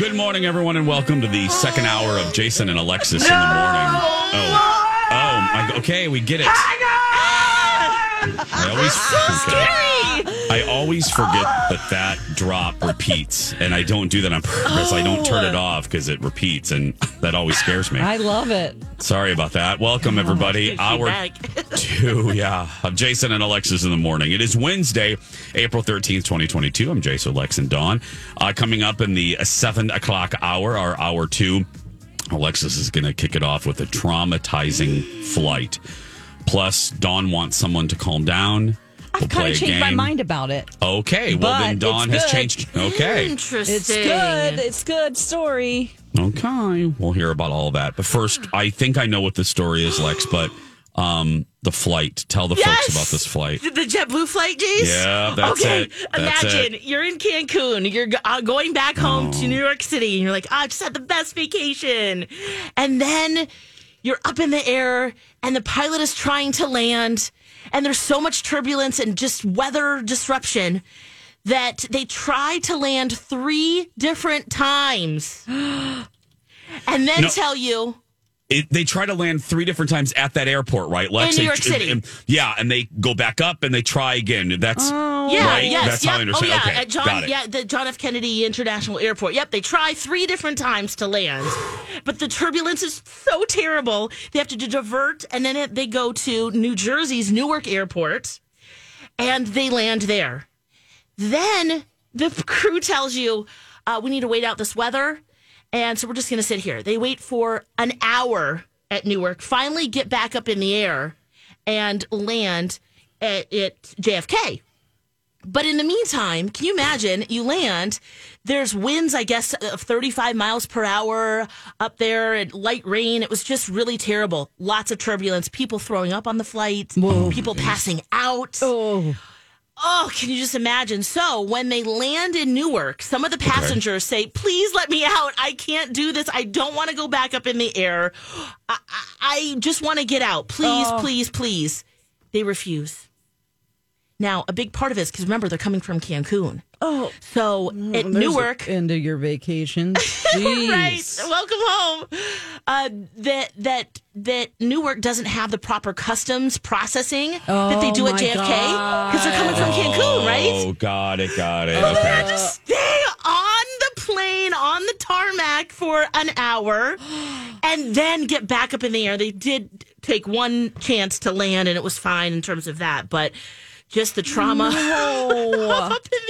Good morning, everyone, and welcome to the second hour of Jason and Alexis in the morning. Oh, oh, my, okay, we get it. I always, okay. I always forget that that drop repeats, and I don't do that on purpose. I don't turn it off because it repeats, and that always scares me. I love it. Sorry about that. Welcome, everybody. Hour two, yeah, of Jason and Alexis in the morning. It is Wednesday, April 13th, 2022. I'm Jason, Lex, and Dawn. Uh, coming up in the 7 o'clock hour, our hour two, Alexis is going to kick it off with a traumatizing flight. Plus, Dawn wants someone to calm down. I've kind of changed my mind about it. Okay, well, then But Dawn has changed. Okay. Interesting. It's good. It's good story. Okay, we'll hear about all that. But first, I think I know what the story is, Lex. But um, the flight. Tell the folks about this flight. The JetBlue flight, Jace? Yeah, that's okay. it. That's Imagine it. you're in Cancun. You're uh, going back home to New York City, and you're like, "Ah, I just had the best vacation. And then you're up in the air, and the pilot is trying to land, and there's so much turbulence and just weather disruption that they try to land three different times. And then No. tell you It, they try to land three different times at that airport, right, Lex? In New They- York City. and- yeah, and they go back up and they try again. That's Yeah, right. yes, That's yep. how I understand. Oh, yeah, okay, at John, yeah, the John F. Kennedy International Airport. Yep, they try three different times to land, but the turbulence is so terrible. They have to divert, and then it, they go to New Jersey's Newark Airport, and they land there. Then the crew tells you, uh, "We need to wait out this weather." And so we're just going to sit here. They wait for an hour at Newark, finally get back up in the air and land at, at JFK. But in the meantime, can you imagine? You land, there's winds, I guess, of 35 miles per hour up there and light rain. It was just really terrible. Lots of turbulence, people throwing up on the flight, people passing out. Oh, Oh, can you just imagine? So when they land in Newark, some of the passengers say, "Please let me out. I can't do this. I don't want to go back up in the air. I, I, I just want to get out. Please, oh. please, please." They refuse. Now, a big part of it is because remember they're coming from Cancun. Oh. So at Newark, End of your vacation. right? Welcome home. Uh, that that that Newark doesn't have the proper customs processing that they do Oh, at JFK because they're coming from Cancun, right? Oh, got it, got it. They Okay. had to stay on the plane on the tarmac for an hour and then get back up in the air. They did take one chance to land and it was fine in terms of that, but just the trauma of up in the air.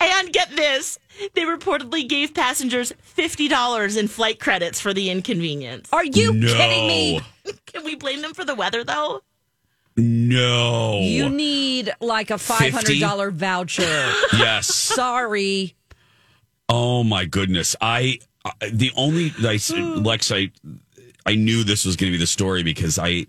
And get this, they reportedly gave passengers $50 in flight credits for the inconvenience. Are you no. kidding me? Can we blame them for the weather though? No. You need like a five hundred dollar voucher. yes. Sorry. Oh my goodness! I uh, the only I, Lex I I knew this was going to be the story because I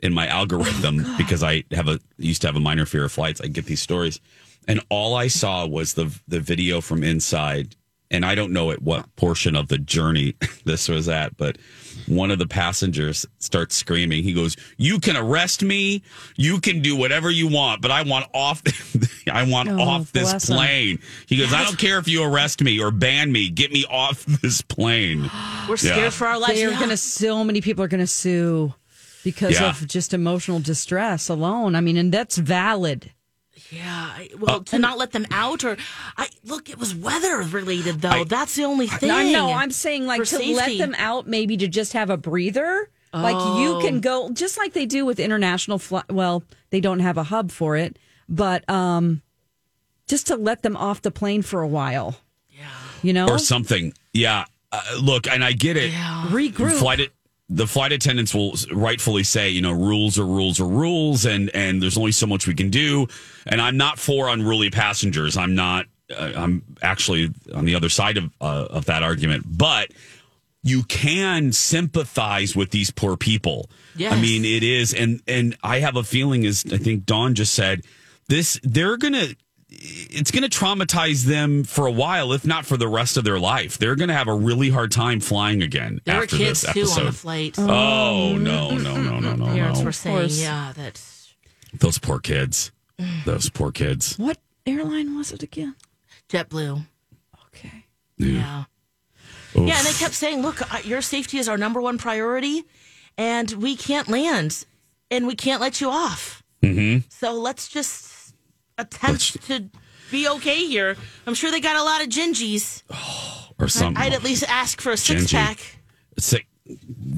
in my algorithm because I have a used to have a minor fear of flights. I get these stories, and all I saw was the the video from inside, and I don't know at what portion of the journey this was at, but one of the passengers starts screaming. He goes, "You can arrest me, you can do whatever you want, but I want off, I want Oh, off this bless him. plane." He goes, "I don't care if you arrest me or ban me, get me off this plane." We're scared Yeah. for our lives. They are Yeah. going to, so many people are going to sue because Yeah. of just emotional distress alone. I mean, and that's valid. Yeah, I, well, to not let them out, or I look, it was weather related though. That's the only thing. No, no, I'm saying like For to let them out, maybe to just have a breather. Like you can go, just like they do with international flight. Well, they don't have a hub for it, but um, just to let them off the plane for a while. Yeah, you know, or something. Yeah. Uh, look, and I get it. Yeah. regroup. Flight it. The flight attendants will rightfully say, you know, rules are rules are rules, and and there's only so much we can do. And I'm not for unruly passengers. I'm not. Uh, I'm actually on the other side of uh, of that argument, but you can sympathize with these poor people. Yes. I mean, it is, and and I have a feeling, as I think Dawn just said, this they're gonna. It's going to traumatize them for a while, if not for the rest of their life. They're going to have a really hard time flying again There were after kids this too on the flight. Oh no, no, no, no, no, Parents no! were saying, yeah, that Those poor kids. Those poor kids. What airline was it again? JetBlue. Okay. Yeah. Oof. Yeah, and they kept saying, "Look, uh, your safety is our number one priority, and we can't land, and we can't let you off. Mm-hmm. So let's just attempt to be okay here. I'm sure they got a lot of gingies. Oh, or some I'd at least ask for a six Gingy. pack. Six.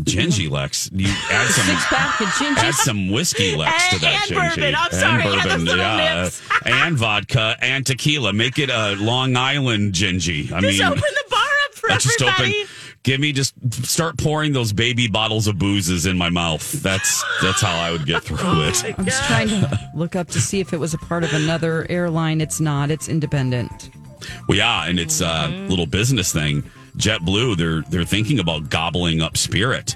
gingy Lex. You add some Six pack of add some whiskey Lex to And- that and gingy. bourbon. I'm sorry, and yeah, bourbon, little yeah, and vodka and tequila. Make it a Long Island gingy. I Just mean, open the bar up for Let's just everybody. open. Give me just start pouring those baby bottles of boozes in my mouth. That's that's how I would get through Oh it. I'm just trying to look up to see if it was a part of another airline. It's not. It's independent. Well, yeah, and it's a little business thing. JetBlue, they're they're thinking about gobbling up Spirit.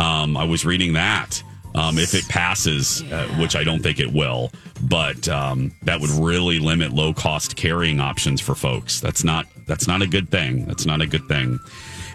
Um, I was reading that. Um, if it passes, uh, which I don't think it will, but um, that would really limit low cost carrying options for folks. That's not that's not a good thing. That's not a good thing.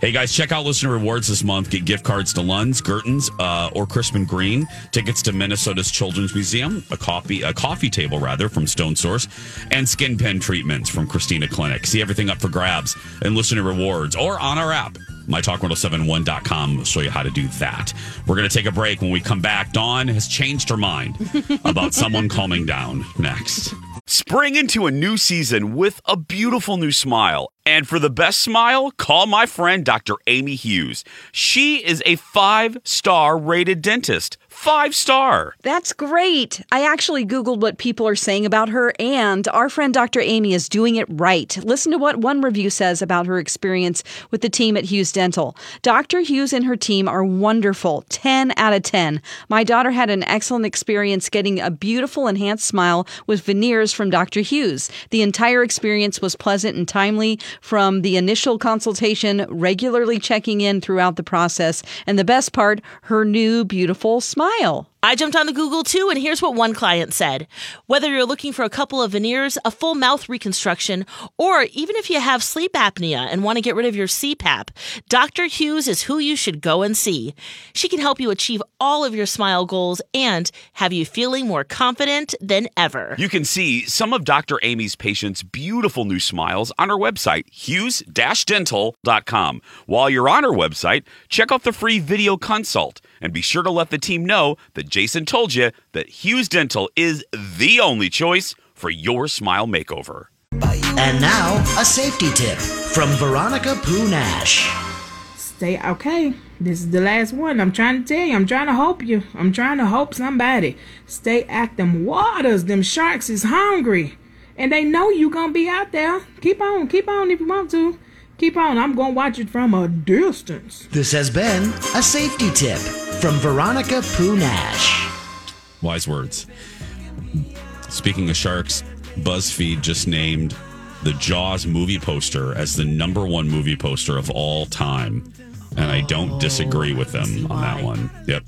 Hey guys, check out listener rewards this month. Get gift cards to Lund's, Gertens, uh, or Crispin Green, tickets to Minnesota's Children's Museum, a coffee a coffee table rather from Stone Source, and skin pen treatments from Christina Clinic. See everything up for grabs and listener rewards or on our app. MyTalk1071.com will show you how to do that. We're going to take a break. When we come back, Dawn has changed her mind about someone calming down next. Spring into a new season with a beautiful new smile. And for the best smile, call my friend Dr. Amy Hughes. She is a five star rated dentist. Five star. That's great. I actually Googled what people are saying about her, and our friend Dr. Amy is doing it right. Listen to what one review says about her experience with the team at Hughes Dental. Dr. Hughes and her team are wonderful. 10 out of 10. My daughter had an excellent experience getting a beautiful enhanced smile with veneers from Dr. Hughes. The entire experience was pleasant and timely from the initial consultation, regularly checking in throughout the process, and the best part, her new beautiful smile. I jumped on the Google too, and here's what one client said. Whether you're looking for a couple of veneers, a full mouth reconstruction, or even if you have sleep apnea and want to get rid of your CPAP, Dr. Hughes is who you should go and see. She can help you achieve all of your smile goals and have you feeling more confident than ever. You can see some of Dr. Amy's patients' beautiful new smiles on her website, hughes-dental.com. While you're on her website, check out the free video consult and be sure to let the team know that Jason told you that Hughes Dental is the only choice for your smile makeover. And now, a safety tip from Veronica Poo Nash. Stay okay. This is the last one. I'm trying to tell you. I'm trying to help you. I'm trying to help somebody. Stay at them waters. Them sharks is hungry. And they know you gonna be out there. Keep on, keep on if you want to. Keep on. I'm gonna watch it from a distance. This has been a safety tip from Veronica Poo Nash. Wise words. Speaking of sharks, BuzzFeed just named the Jaws movie poster as the number one movie poster of all time. And I don't disagree with them on that one. Yep.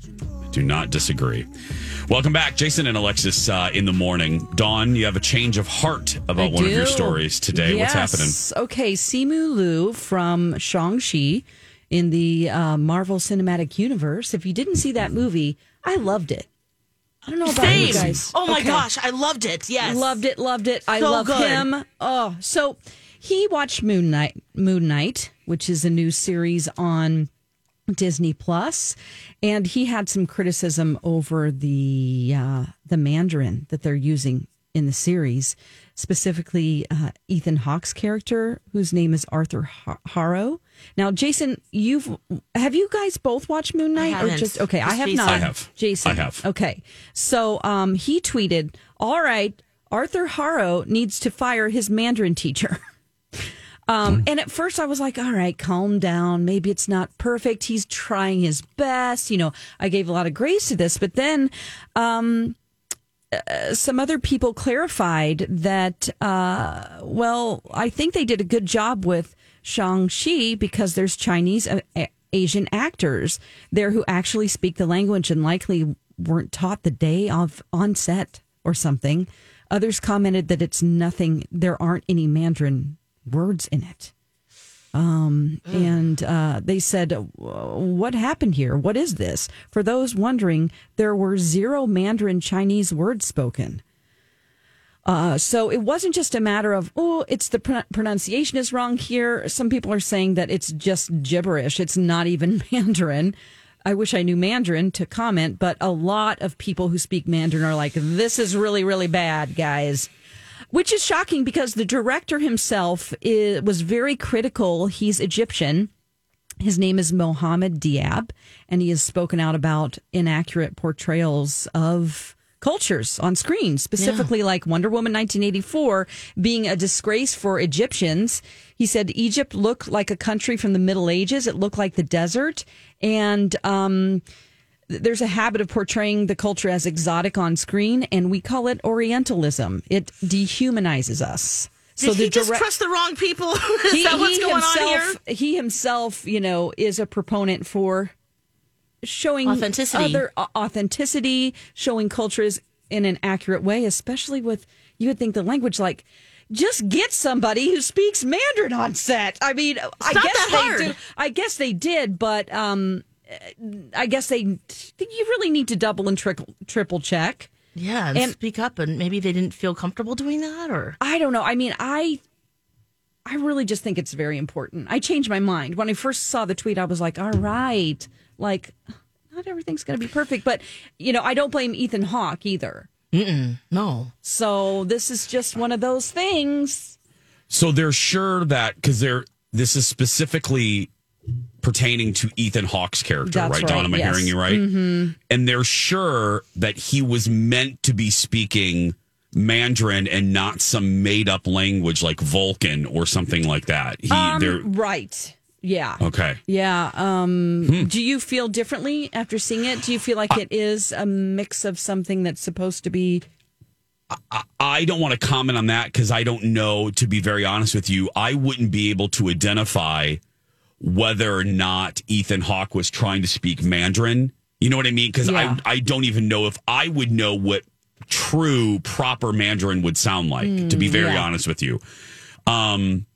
Do not disagree. Welcome back, Jason and Alexis uh, in the morning. Dawn, you have a change of heart about I one of your stories today. What's happening? Okay, Simu Liu from Shang-Chi in the uh, Marvel Cinematic Universe. If you didn't see that movie, I loved it. I don't know about you guys. Oh my Okay. gosh, I loved it. Yes. Loved it, loved it. I So love good. him. Oh, so he watched Moon Knight, Moon Knight, which is a new series on Disney Plus, and he had some criticism over the uh, the Mandarin that they're using in the series, specifically uh, Ethan Hawke's character, whose name is Arthur Har- Harrow. Now, Jason, you've have you guys both watched Moon Knight or haven't. just okay? I have Jason. not. I have. Jason, I have. Okay, so um, he tweeted, "All right, Arthur Harrow needs to fire his Mandarin teacher." Um, and at first I was like, all right, calm down. Maybe it's not perfect. He's trying his best. You know, I gave a lot of grace to this. But then um, uh, some other people clarified that, uh, well, I think they did a good job with Shang-Chi because there's Chinese uh, Asian actors there who actually speak the language and likely weren't taught the day of on set or something. Others commented that it's nothing, there aren't any Mandarin words in it. Um, and uh, they said, What happened here? What is this? For those wondering, there were zero Mandarin Chinese words spoken. Uh, so it wasn't just a matter of, oh, it's the pron- pronunciation is wrong here. Some people are saying that it's just gibberish. It's not even Mandarin. I wish I knew Mandarin to comment, but a lot of people who speak Mandarin are like, this is really, really bad, guys. Which is shocking because the director himself is, was very critical. He's Egyptian. His name is Mohammed Diab, and he has spoken out about inaccurate portrayals of cultures on screen, specifically like Wonder Woman 1984 being a disgrace for Egyptians. He said Egypt looked like a country from the Middle Ages. It looked like the desert. And, um, there's a habit of portraying the culture as exotic on screen, and we call it Orientalism. It dehumanizes us. Did he the just direct- trust the wrong people? Is that what's going on here? He himself, you know, is a proponent for showing Authenticity. other uh, authenticity, showing cultures in an accurate way, especially with you would think the language like just get somebody who speaks Mandarin on set. I mean, I not guess they hard. do. I guess they did, but um, I guess they you really need to double and triple triple check. Yeah, and, And- speak up, and maybe they didn't feel comfortable doing that, or I don't know. I mean, I I really just think it's very important. I changed my mind. When I first saw the tweet, I was like, all right, like not everything's going to be perfect, but you know, I don't blame Ethan Hawke either. no. So this is just one of those things. So they're sure that because they're this is specifically pertaining to Ethan Hawke's character, That's right? Dawn, am I yes. hearing you right? Mm-hmm. And they're sure that he was meant to be speaking Mandarin and not some made up language like Vulcan or something like that. He, they're Right. Yeah. okay. Yeah. Um, Hmm. Do you feel differently after seeing it? Do you feel like it is a mix of something that's supposed to be? I don't want to comment on that because I don't know. To be very honest with you, I wouldn't be able to identify whether or not Ethan Hawke was trying to speak Mandarin. You know what I mean? Because Yeah. I I don't even know if I would know what true proper Mandarin would sound like. to be very Mm, yeah. honest with you, um,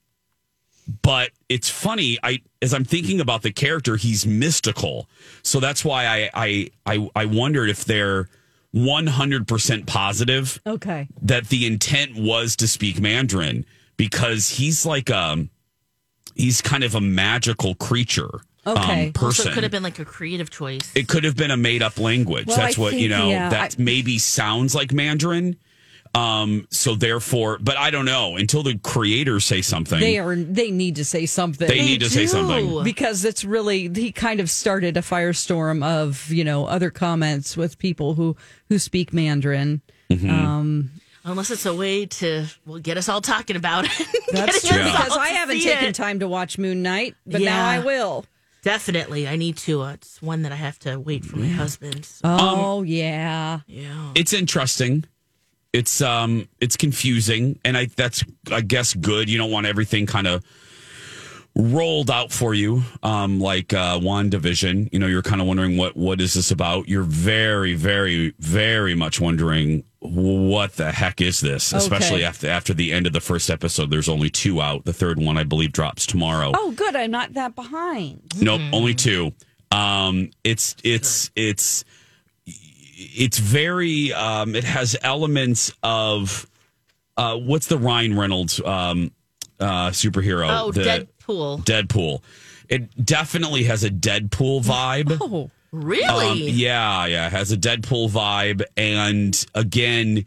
but it's funny. I as I'm thinking about the character, he's mystical, so that's why I I I, I wondered if they're 100 percent positive Okay. that the intent was to speak Mandarin because he's like um he's kind of a magical creature. Okay. Um, Also, person. it could have been like a creative choice. it could have been a made up language. Well, That's I what you know. yeah, that I- maybe sounds like Mandarin. Um, so therefore, but I don't know until the creators say something. They are. They need to say something. They need to say something. because it's really he kind of started a firestorm of you know other comments with people who who speak Mandarin. Mm-hmm. Um, Unless it's a way to well get us all talking about it. that's true because I haven't taken it. time to watch Moon Knight, but now I will. Definitely, I need to. Uh, it's one that I have to wait for my husband. So, Oh yeah, yeah. it's interesting. It's um it's confusing and I that's I guess good. You don't want everything kind of rolled out for you um like uh WandaVision you know you're kind of wondering what what is this about you're very very very much wondering what the heck is this especially after after the end of the first episode there's only two out the third one i believe drops tomorrow Oh good, I'm not that behind. Nope, only two. Um, it's it's it's it's very. Um, it has elements of uh, what's the Ryan Reynolds um, uh, superhero? Oh, the Deadpool. Deadpool. It definitely has a Deadpool vibe. Oh Really? Um, yeah, yeah, it has a Deadpool vibe, and again,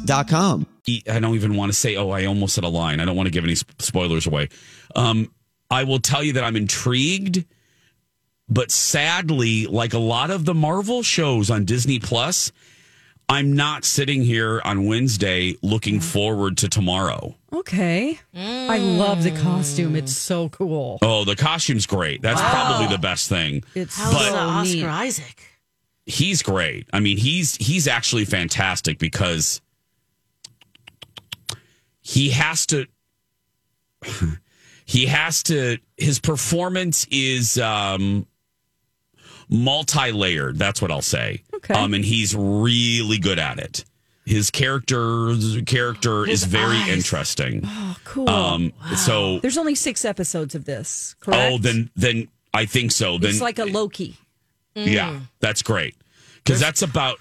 he- I don't even want to say. Oh, I almost said a line. I don't want to give any spoilers away. Um, I will tell you that I'm intrigued, but sadly, like a lot of the Marvel shows on Disney Plus, I'm not sitting here on Wednesday looking forward to tomorrow. Okay. I love the costume. It's so cool. Oh, the costume's great. That's probably the best thing. It's How's so uh, Oscar neat. Isaac? He's great. I mean, he's he's actually fantastic because he has to he has to his performance is um multi-layered that's what i'll say Okay. um and he's really good at it his character character is very eyes. interesting Oh, cool. um so There's only six episodes of this, correct? oh then then i think so then it's like a Loki. yeah, that's great because that's about.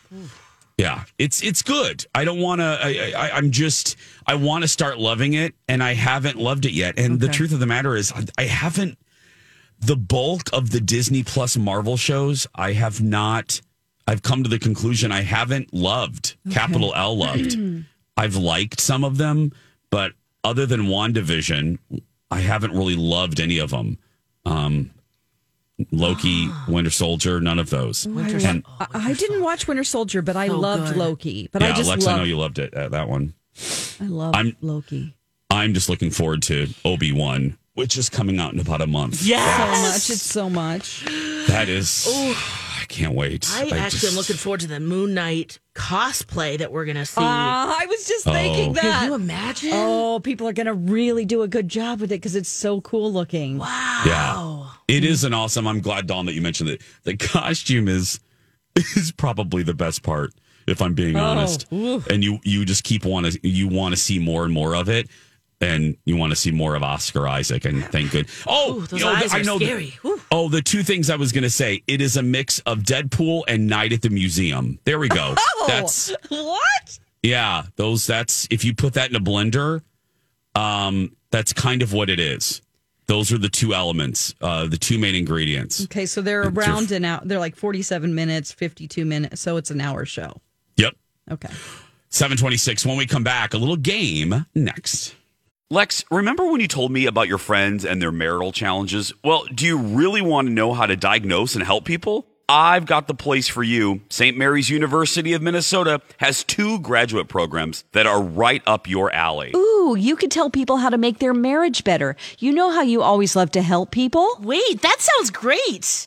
Yeah, it's it's good. I don't want to. I, I I'm just. I want to start loving it, and I haven't loved it yet. And the truth of the matter is, I, I haven't. The bulk of the Disney Plus Marvel shows, I have not. I've come to the conclusion I haven't loved. Capital L loved. I've liked some of them, but other than WandaVision, I haven't really loved any of them. Um, Loki, Winter Soldier, none of those. And I, I didn't watch Winter Soldier, but I So loved good. Loki. But yeah, I just Lex, love, I know you loved it. Uh, that one. I love I'm- Loki I'm just looking forward to Obi Wan, which is coming out in about a month. Yes, so much. It's so much. That is. I can't wait. I actually just- am looking forward to the Moon Knight cosplay that we're gonna see. Ah, I was just thinking that. Can you imagine? Oh, people are going to really do a good job with it because it's so cool looking. wow. Yeah, it is an awesome. I'm glad, Dawn, that you mentioned it. The costume is is probably the best part, if I'm being honest. And you you just keep want to you want to see more and more of it. And you want to see more of Oscar Isaac, and thank good. Oh, Ooh, those you know, eyes I are know the- scary. Whew. Oh, the two things I was going to say. It is a mix of Deadpool and Night at the Museum. There we go. Oh, That's What? yeah. Those. That's if you put that in a blender. Um, that's kind of what it is. Those are the two elements, uh, the two main ingredients. Okay, so they're It's your- around an hour. They're like 47 minutes, 52 minutes. So it's an hour show. Yep. Okay. Seven twenty six. When we come back, a little game next. Lex, remember when you told me about your friends and their marital challenges? Well, do you really want to know how to diagnose and help people? I've got the place for you. St. Mary's University of Minnesota has two graduate programs that are right up your alley. Ooh, you could tell people how to make their marriage better. You know how you always love to help people. Wait, that sounds great.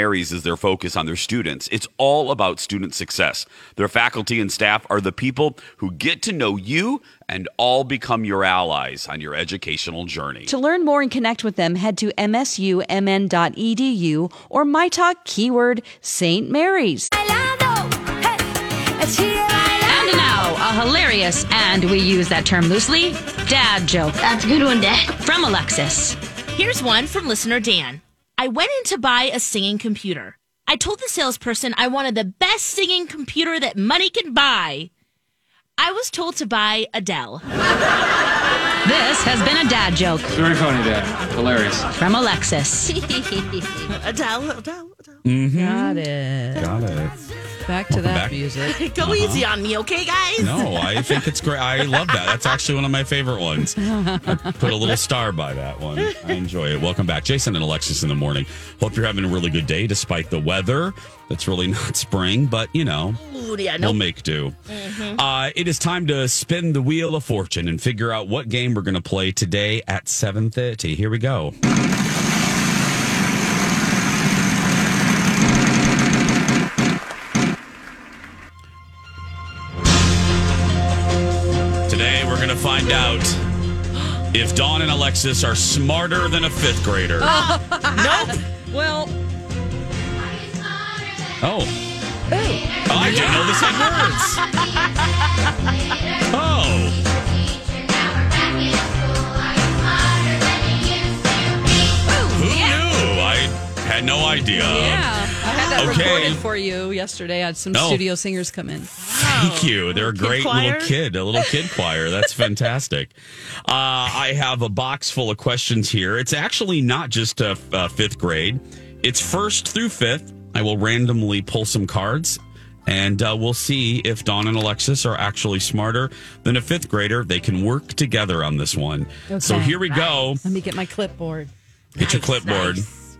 is their focus on their students. It's all about student success. Their faculty and staff are the people who get to know you and all become your allies on your educational journey. To learn more and connect with them, head to msumn.edu or my talk keyword St. Mary's. And now, a hilarious, and we use that term loosely, dad joke. That's a good one, Dad. From Alexis. Here's one from listener Dan. I went in to buy a singing computer. I told the salesperson I wanted the best singing computer that money can buy. I was told to buy Adele. This has been a dad joke Very funny, Dad. Hilarious. from Alexis. Adele, Adele, Adele. Got it. Got it. Back to Welcome that back. music. Go easy on me, okay, guys? No, I think it's great. I love that. That's actually one of my favorite ones. I put a little star by that one. I enjoy it. Welcome back, Jason and Alexis in the morning. Hope you're having a really good day despite the weather. It's really not spring, but you know, Ooh, yeah, we'll make do. Uh, it is time to spin the wheel of fortune and figure out what game we're going to play today at 7.30. Here we go. Find out if Dawn and Alexis are smarter than a fifth grader. Nope. Well, Oh. Oh, I didn't know this had words. Oh. Who oh, knew? I had no idea. yeah. I had that Okay. recorded for you yesterday. I had some Oh. studio singers come in. Thank you. They're a great choir? little kid, a little kid choir. That's fantastic. Uh, I have a box full of questions here. It's actually not just a, a fifth grade, it's first through fifth. I will randomly pull some cards. And uh, we'll see if Dawn and Alexis are actually smarter than a fifth grader. They can work together on this one. So here we go. Let me get my clipboard. Get your clipboard. nice.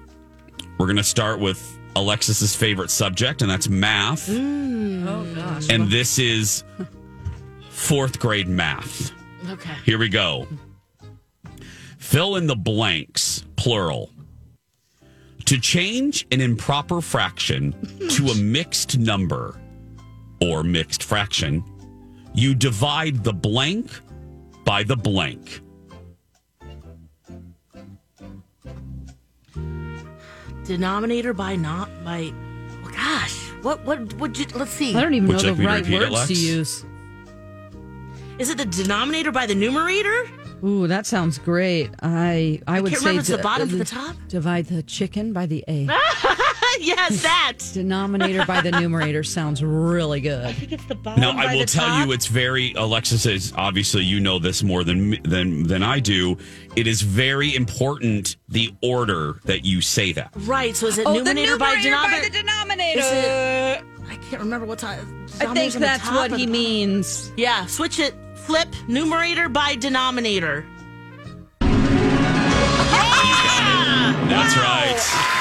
We're going to start with Alexis's favorite subject, and that's math. Oh gosh. And this is fourth grade math. Okay. Here we go. Fill in the blanks, plural. To change an improper fraction to a mixed number or mixed fraction, you divide the blank by the blank. Denominator by not by. oh, gosh, what what would you? Let's see. I don't even Would know you the like me to right repeat it, words to use. Is it the denominator by the numerator? Ooh, that sounds great. I I would can't say remember if it's the di- bottom or the top. Divide the chicken by the a. yes, that. Denominator by the numerator sounds really good. It's the bottom. Now, I will the tell top. you, it's very. Alexis is obviously you know this more than than than I do. It is very important the order that you say that. right. So is it Oh, numerator, by denominator? denominator. Is it- I can't remember what time. I think that's what he means. Yeah, switch it. Flip numerator by denominator. That's right.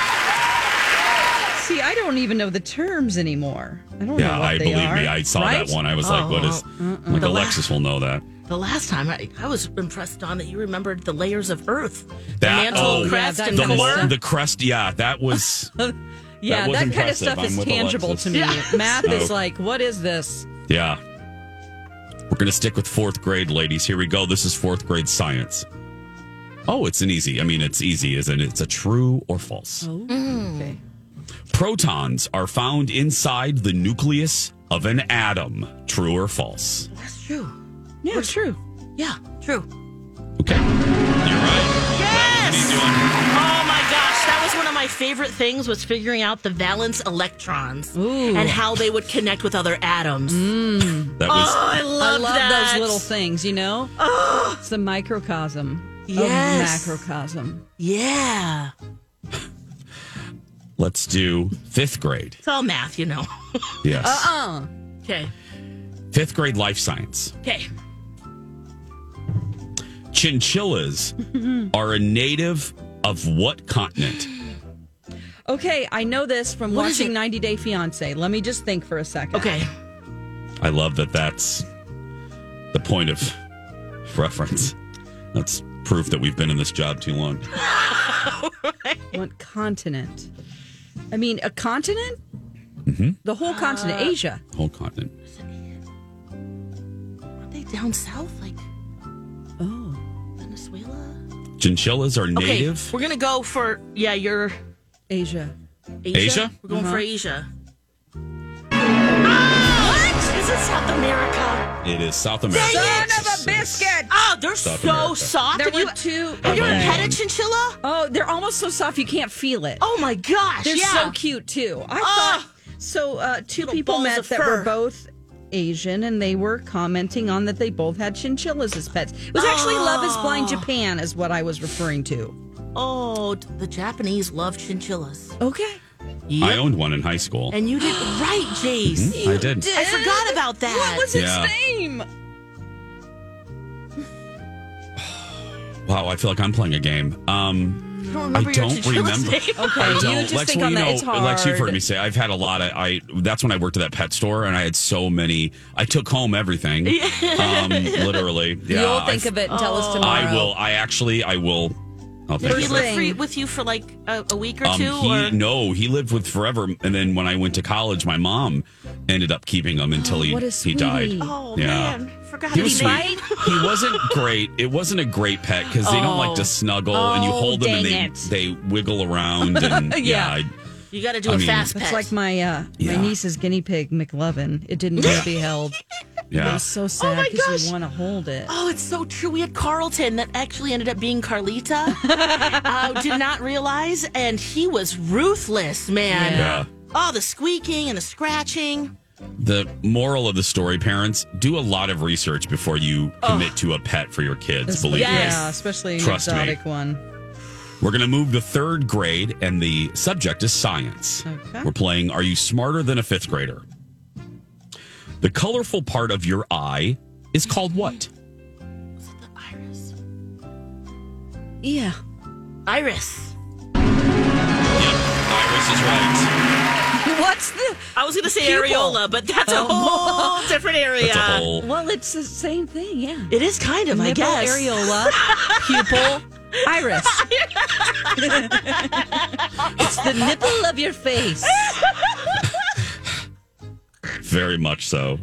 See, I don't even know the terms anymore. I don't know Yeah, what I they believe are. me. I saw right? that one. I was like, "What is?" Oh, uh-uh. Like The la- Alexis will know that. The last time I, I was impressed on that you remembered the layers of Earth, the mantle, oh, crest, Yeah, and the kinda core. the crest. Yeah, that was. Yeah, was that, kind of impressive. stuff I'm is with tangible Alexis. to me. Yes. Math is Oh. like, what is this? Yeah. We're gonna stick with fourth grade, ladies. Here we go. This is fourth grade science. Oh, it's an easy. I mean, it's easy, isn't it? It's a true or false. Oh, mm. okay. Protons are found inside the nucleus of an atom. True or false? That's true. Yeah, it's true. Yeah, true. Okay. You're right. Yes! What are you doing? Oh my gosh, that was one of my favorite things was figuring out the valence electrons Ooh. and how they would connect with other atoms. Mm. That oh, was Oh, I I love, love that. those little things, you know? Oh. It's the microcosm Yes. of macrocosm. Yeah. Let's do fifth grade. It's all math, you know. Yes. Uh-uh. okay. Fifth grade life science. Okay. Chinchillas are a native of what continent? Okay, I know this from What is watching it? 90 Day Fiance. Let me just think for a second. Okay. I love that that's the point of reference. That's proof that we've been in this job too long. What continent? I mean, a continent? Mm-hmm. The whole continent, Asia. Whole continent. Aren't they down south? Like Oh. Venezuela? Chinchillas are native. Okay. native. We're going to go for, yeah, you're Asia. Asia. Asia? We're going Uh-huh. for Asia. What? Is it South America? It is South America. Son of a biscuit! They're South so America. soft. There Have you, were two. have you ever pet a chinchilla? Oh, they're almost so soft you can't feel it. Oh my gosh. They're yeah. so cute too. I thought so. Uh, two people met that fur. were both Asian, and they were commenting on that they both had chinchillas as pets. It was actually Love is Blind Japan, is what I was referring to. Oh, the Japanese love chinchillas. Okay. I owned one in high school. And you did right, Jace. Mhm, I did. I forgot about that. What was its Yeah. name? Wow, I feel like I'm playing a game. Um, I don't remember your don't chinchilla's remember. name. Okay, I you don't. just Lex, think well, on you that. know, It's Lex, you've heard me say I've had a lot of. I that's when I worked at that pet store, and I had so many. I took home everything, um, literally. Yeah, You'll think I, of it and tell us tomorrow. I will. I actually. I will. I'll Did he of live free with you for like a, a week or Um, two? he or? no, he lived with forever, and then when I went to college, my mom ended up keeping him until he he died. Oh Yeah. man, forgot He his was sweet. he wasn't great. It wasn't a great pet because they don't like to snuggle, and you Oh, hold them and dang they it. they wiggle around, and yeah, Yeah. You got to do I a mean- fast That's pet. like my uh, Yeah. my niece's guinea pig, McLovin. It didn't want to be held. It yeah. was so sad my because gosh. you want to hold it. Oh, it's so true. We had Carlton that actually ended up being Carlita. uh, did not realize, and he was ruthless, man. Yeah. Oh, the squeaking and the scratching. The moral of the story, parents, do a lot of research before you commit to a pet for your kids. Believe Yes. Yeah, especially an Trust me. exotic one. We're going to move to third grade, and the subject is science. Okay. We're playing Are You Smarter Than a Fifth Grader? The colorful part of your eye is called what? The iris. Yeah. Iris. Yep, Iris is right. What's the? I was going to say Pupil. areola, but that's a Oh. whole different area. That's a whole. Well, it's the same thing. Yeah. It is kind of, I guess. areola, pupil, iris. it's the nipple of your face. Very much so.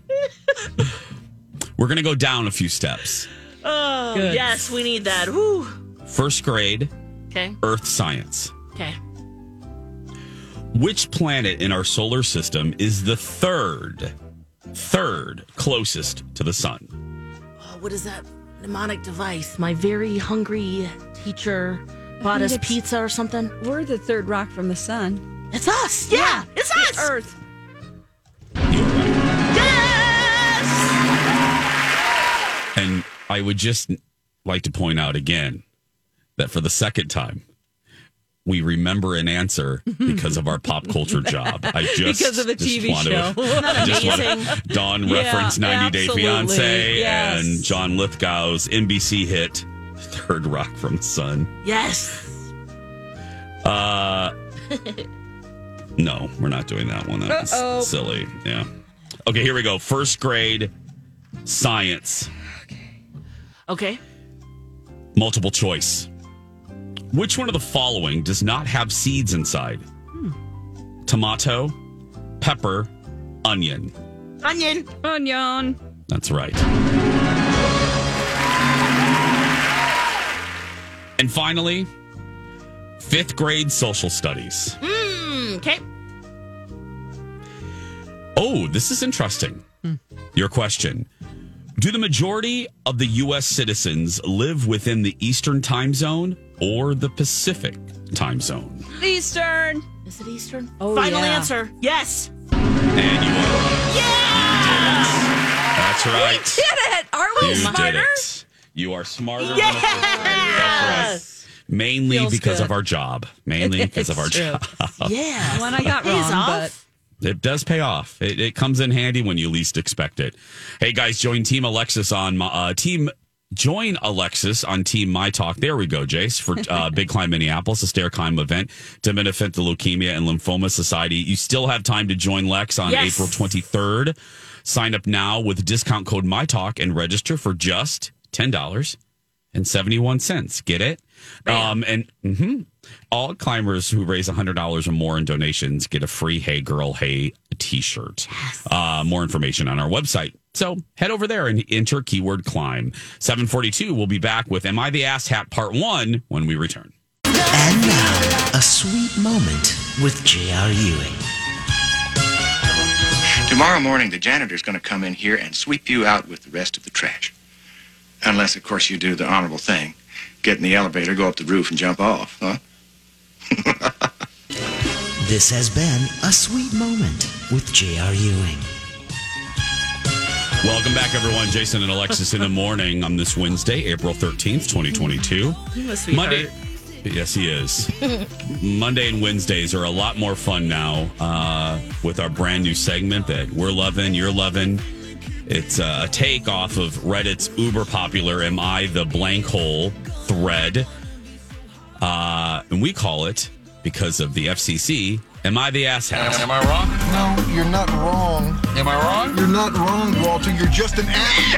We're going to go down a few steps. Oh, Good. yes, we need that. Woo. First grade, Okay. Earth science. Okay. Which planet in our solar system is the third, third closest to the sun? Oh, what is that mnemonic device? My very hungry teacher bought us it's- pizza or something. We're the third rock from the sun. It's us. Yeah, it's us. Earth. And I would just like to point out again that for the second time, we remember an answer because of our pop culture job. I just Because of a TV want to- show. I just want to. Dawn Yeah, reference 90 Day. Fiance Yes. and John Lithgow's NBC hit Third Rock from the Sun. Yes. Uh, no, we're not doing that one. That was Uh-oh. silly. Yeah. Okay, here we go. First grade science, Okay. multiple choice. Which one of the following does not have seeds inside? Tomato, pepper, onion. Onion. Onion. That's right. And finally, fifth grade social studies. Mm, okay. Oh, this is interesting. Your question Do the majority of the U.S. citizens live within the Eastern time zone or the Pacific time zone? Eastern. Is it Eastern? Oh, Final yeah. answer. Yes. And you are. Yeah. That's right. We Did it? Are we You did smarter? it. You are smarter than a fifth grader. That's right. Mainly Feels because good. of our job. Mainly because of our true. job. Yeah. One I got wrong, off. It does pay off. It, it comes in handy when you least expect it. Hey guys, join Team Alexis on my uh, team. Join Alexis on Team My Talk. There we go, Jace, for uh, Big Climb Minneapolis, a stair climb event to benefit the Leukemia and Lymphoma Society. You still have time to join Lex on Yes. April 23rd. Sign up now with discount code My Talk and register for just ten dollars and seventy one cents. Get it? Um, and mhm. all climbers who raise hundred dollars or more in donations get a free "Hey Girl, Hey" T-shirt. Uh, more information on our website. So head over there and enter keyword climb. Seven forty two. We'll be back with "Am I the Ass Hat" Part One when we return. And now, a sweet moment with J.R. Ewing. Tomorrow morning, the janitor's going to come in here and sweep you out with the rest of the trash. Unless, of course, you do the honorable thing get in the elevator, go up the roof, and jump off, huh? This has been a sweet moment with J.R. Ewing. Welcome back, everyone. Jason and Alexis in the morning on this Wednesday, April 13th, 2022. You a sweetheart. Monday. Yes, he is. Monday and Wednesdays are a lot more fun now uh, with our brand new segment that we're loving, you're loving. It's uh, a take off of Reddit's uber popular Am I the Blank Hole thread. Uh, and we call it, because of the FCC, Am I the Asshat? Am I wrong? No, you're not wrong. Am I wrong? You're not wrong, Walter. You're just an ass.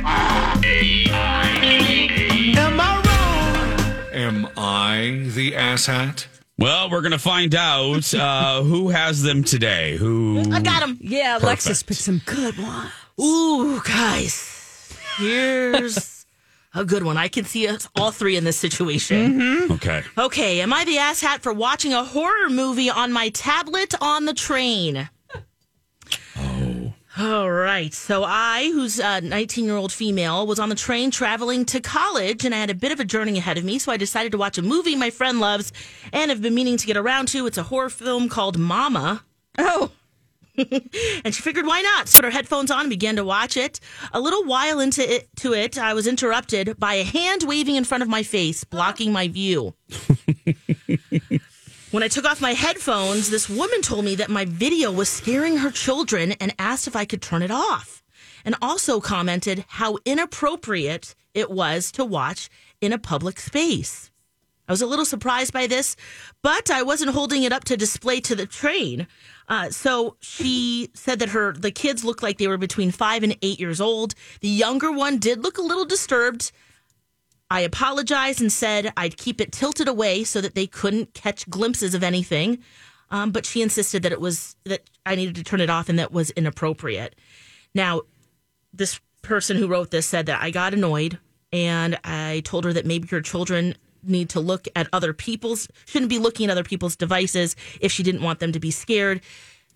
Am I wrong? Am I the asshat? Well, we're going to find out uh, who has them today. Who I got them. Yeah, Alexis picked some good ones. Ooh, guys. Here's a good one. I can see us all three in this situation. Mm-hmm. Okay. Okay, am I the asshat for watching a horror movie on my tablet on the train? Oh. All right. So I, who's a 19 year old female, was on the train traveling to college and I had a bit of a journey ahead of me. So I decided to watch a movie my friend loves and have been meaning to get around to. It's a horror film called Mama. Oh. and she figured why not? Put her headphones on and began to watch it. A little while into it to it i was interrupted by a hand waving in front of my face blocking my view. When i took off my headphones this woman told me that my video was scaring her children and asked if i could turn it off and also commented how inappropriate it was to watch in a public space I was a little surprised by this, but I wasn't holding it up to display to the train. Uh, so she said that her the kids looked like they were between five and eight years old. The younger one did look a little disturbed. I apologized and said I'd keep it tilted away so that they couldn't catch glimpses of anything. Um, but she insisted that it was that I needed to turn it off and that was inappropriate. Now, this person who wrote this said that I got annoyed and I told her that maybe her children need to look at other people's shouldn't be looking at other people's devices if she didn't want them to be scared.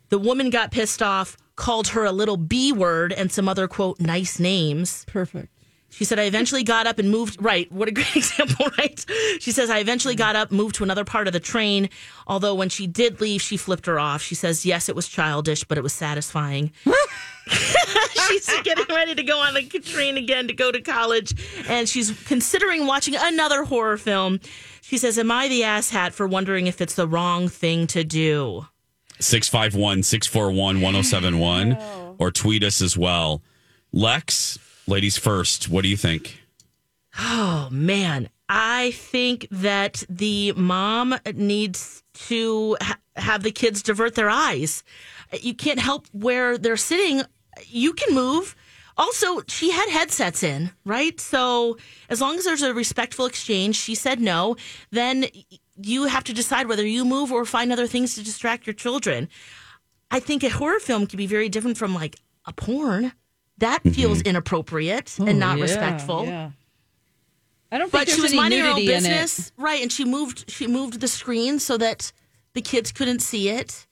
The woman got pissed off, called her a little B word and some other quote nice names. Perfect. She said, I eventually got up and moved. Right. What a great example, right? She says, I eventually got up, moved to another part of the train. Although when she did leave, she flipped her off. She says, Yes, it was childish, but it was satisfying. she's getting ready to go on the train again to go to college, and she's considering watching another horror film. She says, Am I the asshat for wondering if it's the wrong thing to do? 651 641 1071 or tweet us as well. Lex, ladies first, what do you think? Oh man, I think that the mom needs to ha- have the kids divert their eyes. You can't help where they're sitting. You can move. Also, she had headsets in, right? So as long as there's a respectful exchange, she said no, then you have to decide whether you move or find other things to distract your children. I think a horror film can be very different from like a porn. That feels inappropriate and not Oh, yeah, respectful. yeah. I don't think But she was any minding her own nudity in it. business, right? And she moved. She moved the screen so that the kids couldn't see it.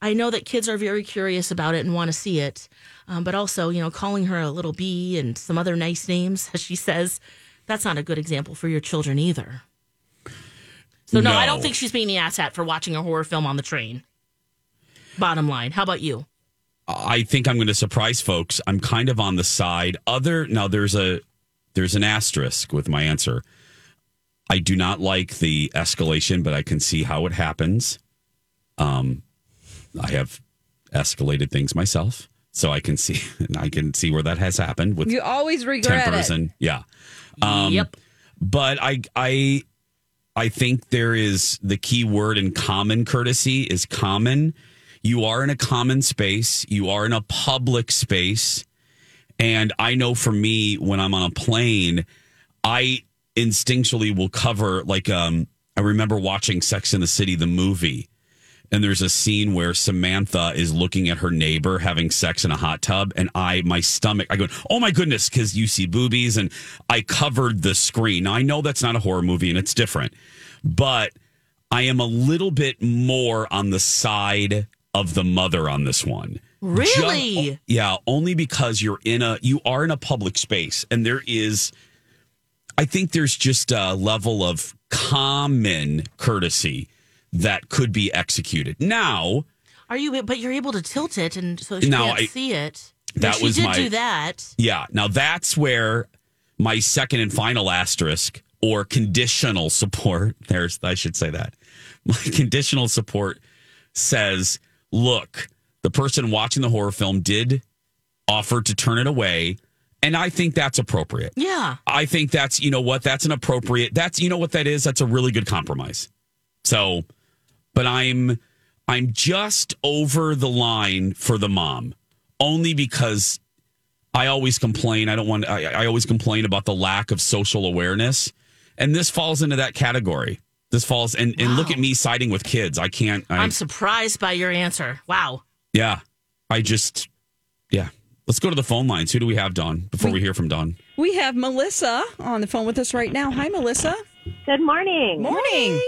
I know that kids are very curious about it and want to see it, um, but also, you know, calling her a little bee and some other nice names, as she says, that's not a good example for your children either. So no, I don't think she's being the asshat for watching a horror film on the train. Bottom line, how about you? I think I'm going to surprise folks. I'm kind of on the side. Other now, there's a there's an asterisk with my answer. I do not like the escalation, but I can see how it happens. Um, I have escalated things myself, so I can see and I can see where that has happened with You always regret tempers it. and yeah. Um, Yep. But I I I think there is the key word in common courtesy is common. You are in a common space. You are in a public space. And I know for me, when I'm on a plane, I instinctually will cover like um I remember watching Sex in the City, the movie. And there's a scene where Samantha is looking at her neighbor having sex in a hot tub, and I, my stomach, I go, oh my goodness, because you see boobies, and I covered the screen. Now I know that's not a horror movie and it's different, but I am a little bit more on the side of the mother on this one. Really? Ju- oh, yeah, only because you're in a you are in a public space and there is I think there's just a level of common courtesy that could be executed. Now, Are you? But you're able to tilt it, and so she No, can't I- see it. That she was did my do that. Yeah. Now that's where my second and final asterisk or conditional support, there's, I should say that. My conditional support says, look, the person watching the horror film did offer to turn it away. And I think that's appropriate. Yeah. I think that's, you know what, that's an appropriate, that's, you know what that is? That's a really good compromise. So, but I'm, I'm just over the line for the mom only because I always complain. I don't want, I, I always complain about the lack of social awareness. And this falls into that category. This falls, and, and look at me siding with kids. I can't, I, I'm surprised by your answer. Wow. yeah, I just, yeah. Let's go to the phone lines. Who do we have, Dawn? before we hear from Dawn, We have Melissa on the phone with us right now. Hi, Melissa. Good morning. Morning.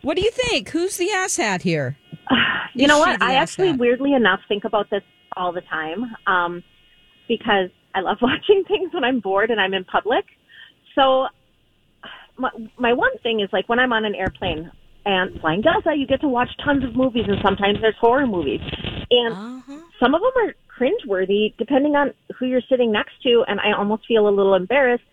What do you think? Who's the asshat here? You Is know what? I actually, asshat? weirdly enough, think about this all the time um, because I love watching things when I'm bored and I'm in public. So, my, my one thing is like when I'm on an airplane and flying Delta, you get to watch tons of movies, and sometimes there's horror movies, and some of them are cringeworthy depending on who you're sitting next to, and I almost feel a little embarrassed.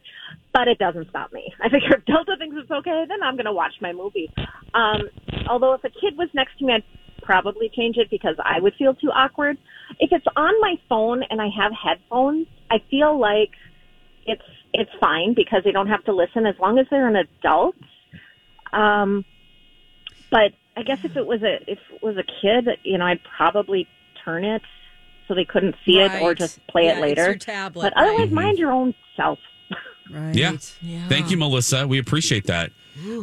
But it doesn't stop me. I figure if Delta thinks it's okay, then I'm going to watch my movie. Um, although if a kid was next to me, I'd probably change it because I would feel too awkward. If it's on my phone and I have headphones, I feel like it's it's fine because they don't have to listen as long as they're an adult. Um, but I guess if it was a if it was a kid, you know, I'd probably turn it so they couldn't see it or just play Yeah, it it's later. your tablet, but otherwise, right. mind your own self. Right. Yeah. Thank you, Melissa. We appreciate that.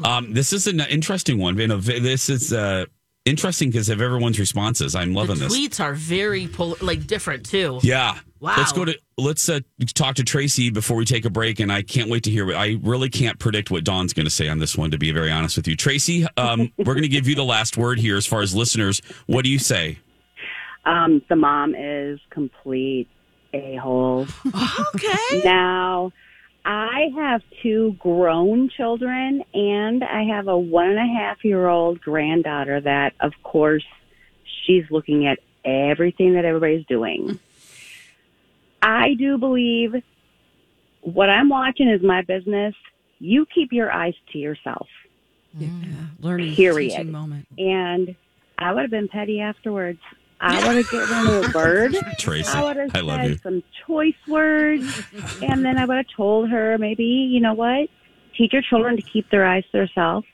Um, this is an interesting one. You know, this is uh, interesting because of everyone's responses. I'm loving the this. tweets are very pol- like different too. Yeah. Wow. Let's go to let's uh, talk to Tracy before we take a break, and I can't wait to hear. what I really can't predict what Dawn's going to say on this one. To be very honest with you, Tracy, um, we're going to give you the last word here as far as listeners. What do you say? Um, the mom is complete a hole. okay. Now, I have two grown children, and I have a one and a half year old granddaughter that, of course, she's looking at everything that everybody's doing. I do believe what I'm watching is my business. You keep your eyes to yourself. Yeah. Mm-hmm. Learning Period. teaching moment. And I would have been petty afterwards. I would have given her a bird. Tracy, I would have I love you. some choice words, and then I would have told her maybe, you know what, teach your children to keep their eyes to themselves.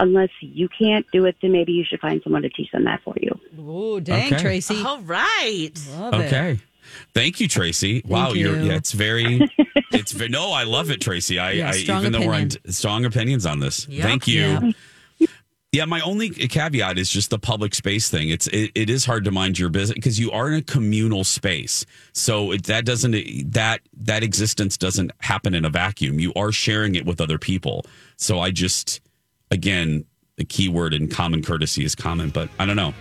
Unless you can't do it, then maybe you should find someone to teach them that for you. Oh, dang, Okay. Tracy. All right. Love it. Thank you, Tracy. wow, you're yeah, it's very it's very no, I love it, Tracy. I, Yeah, I even though we're on strong opinions on this. Yep. Thank you. Yeah. Yeah, my only caveat is just the public space thing. It's it, it is hard to mind your business because you are in a communal space. So it, that doesn't that that existence doesn't happen in a vacuum. You are sharing it with other people. So I just again, the key word in common courtesy is common, but I don't know.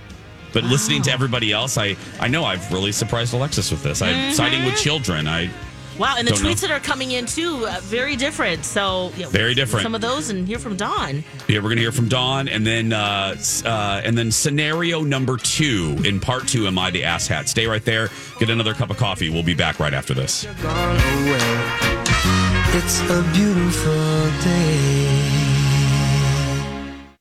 But listening to everybody else, I I know I've really surprised Alexis with this. I'm siding with children. I Wow, and the Don't know. tweets that are coming in too, uh, very different. So yeah, Very different. Some of those, and hear from Dawn. Yeah, we're gonna hear from Dawn, and then uh, uh, and then scenario number two in part two. Am I the ass hat? Stay right there. Get another cup of coffee. We'll be back right after this. It's a beautiful day.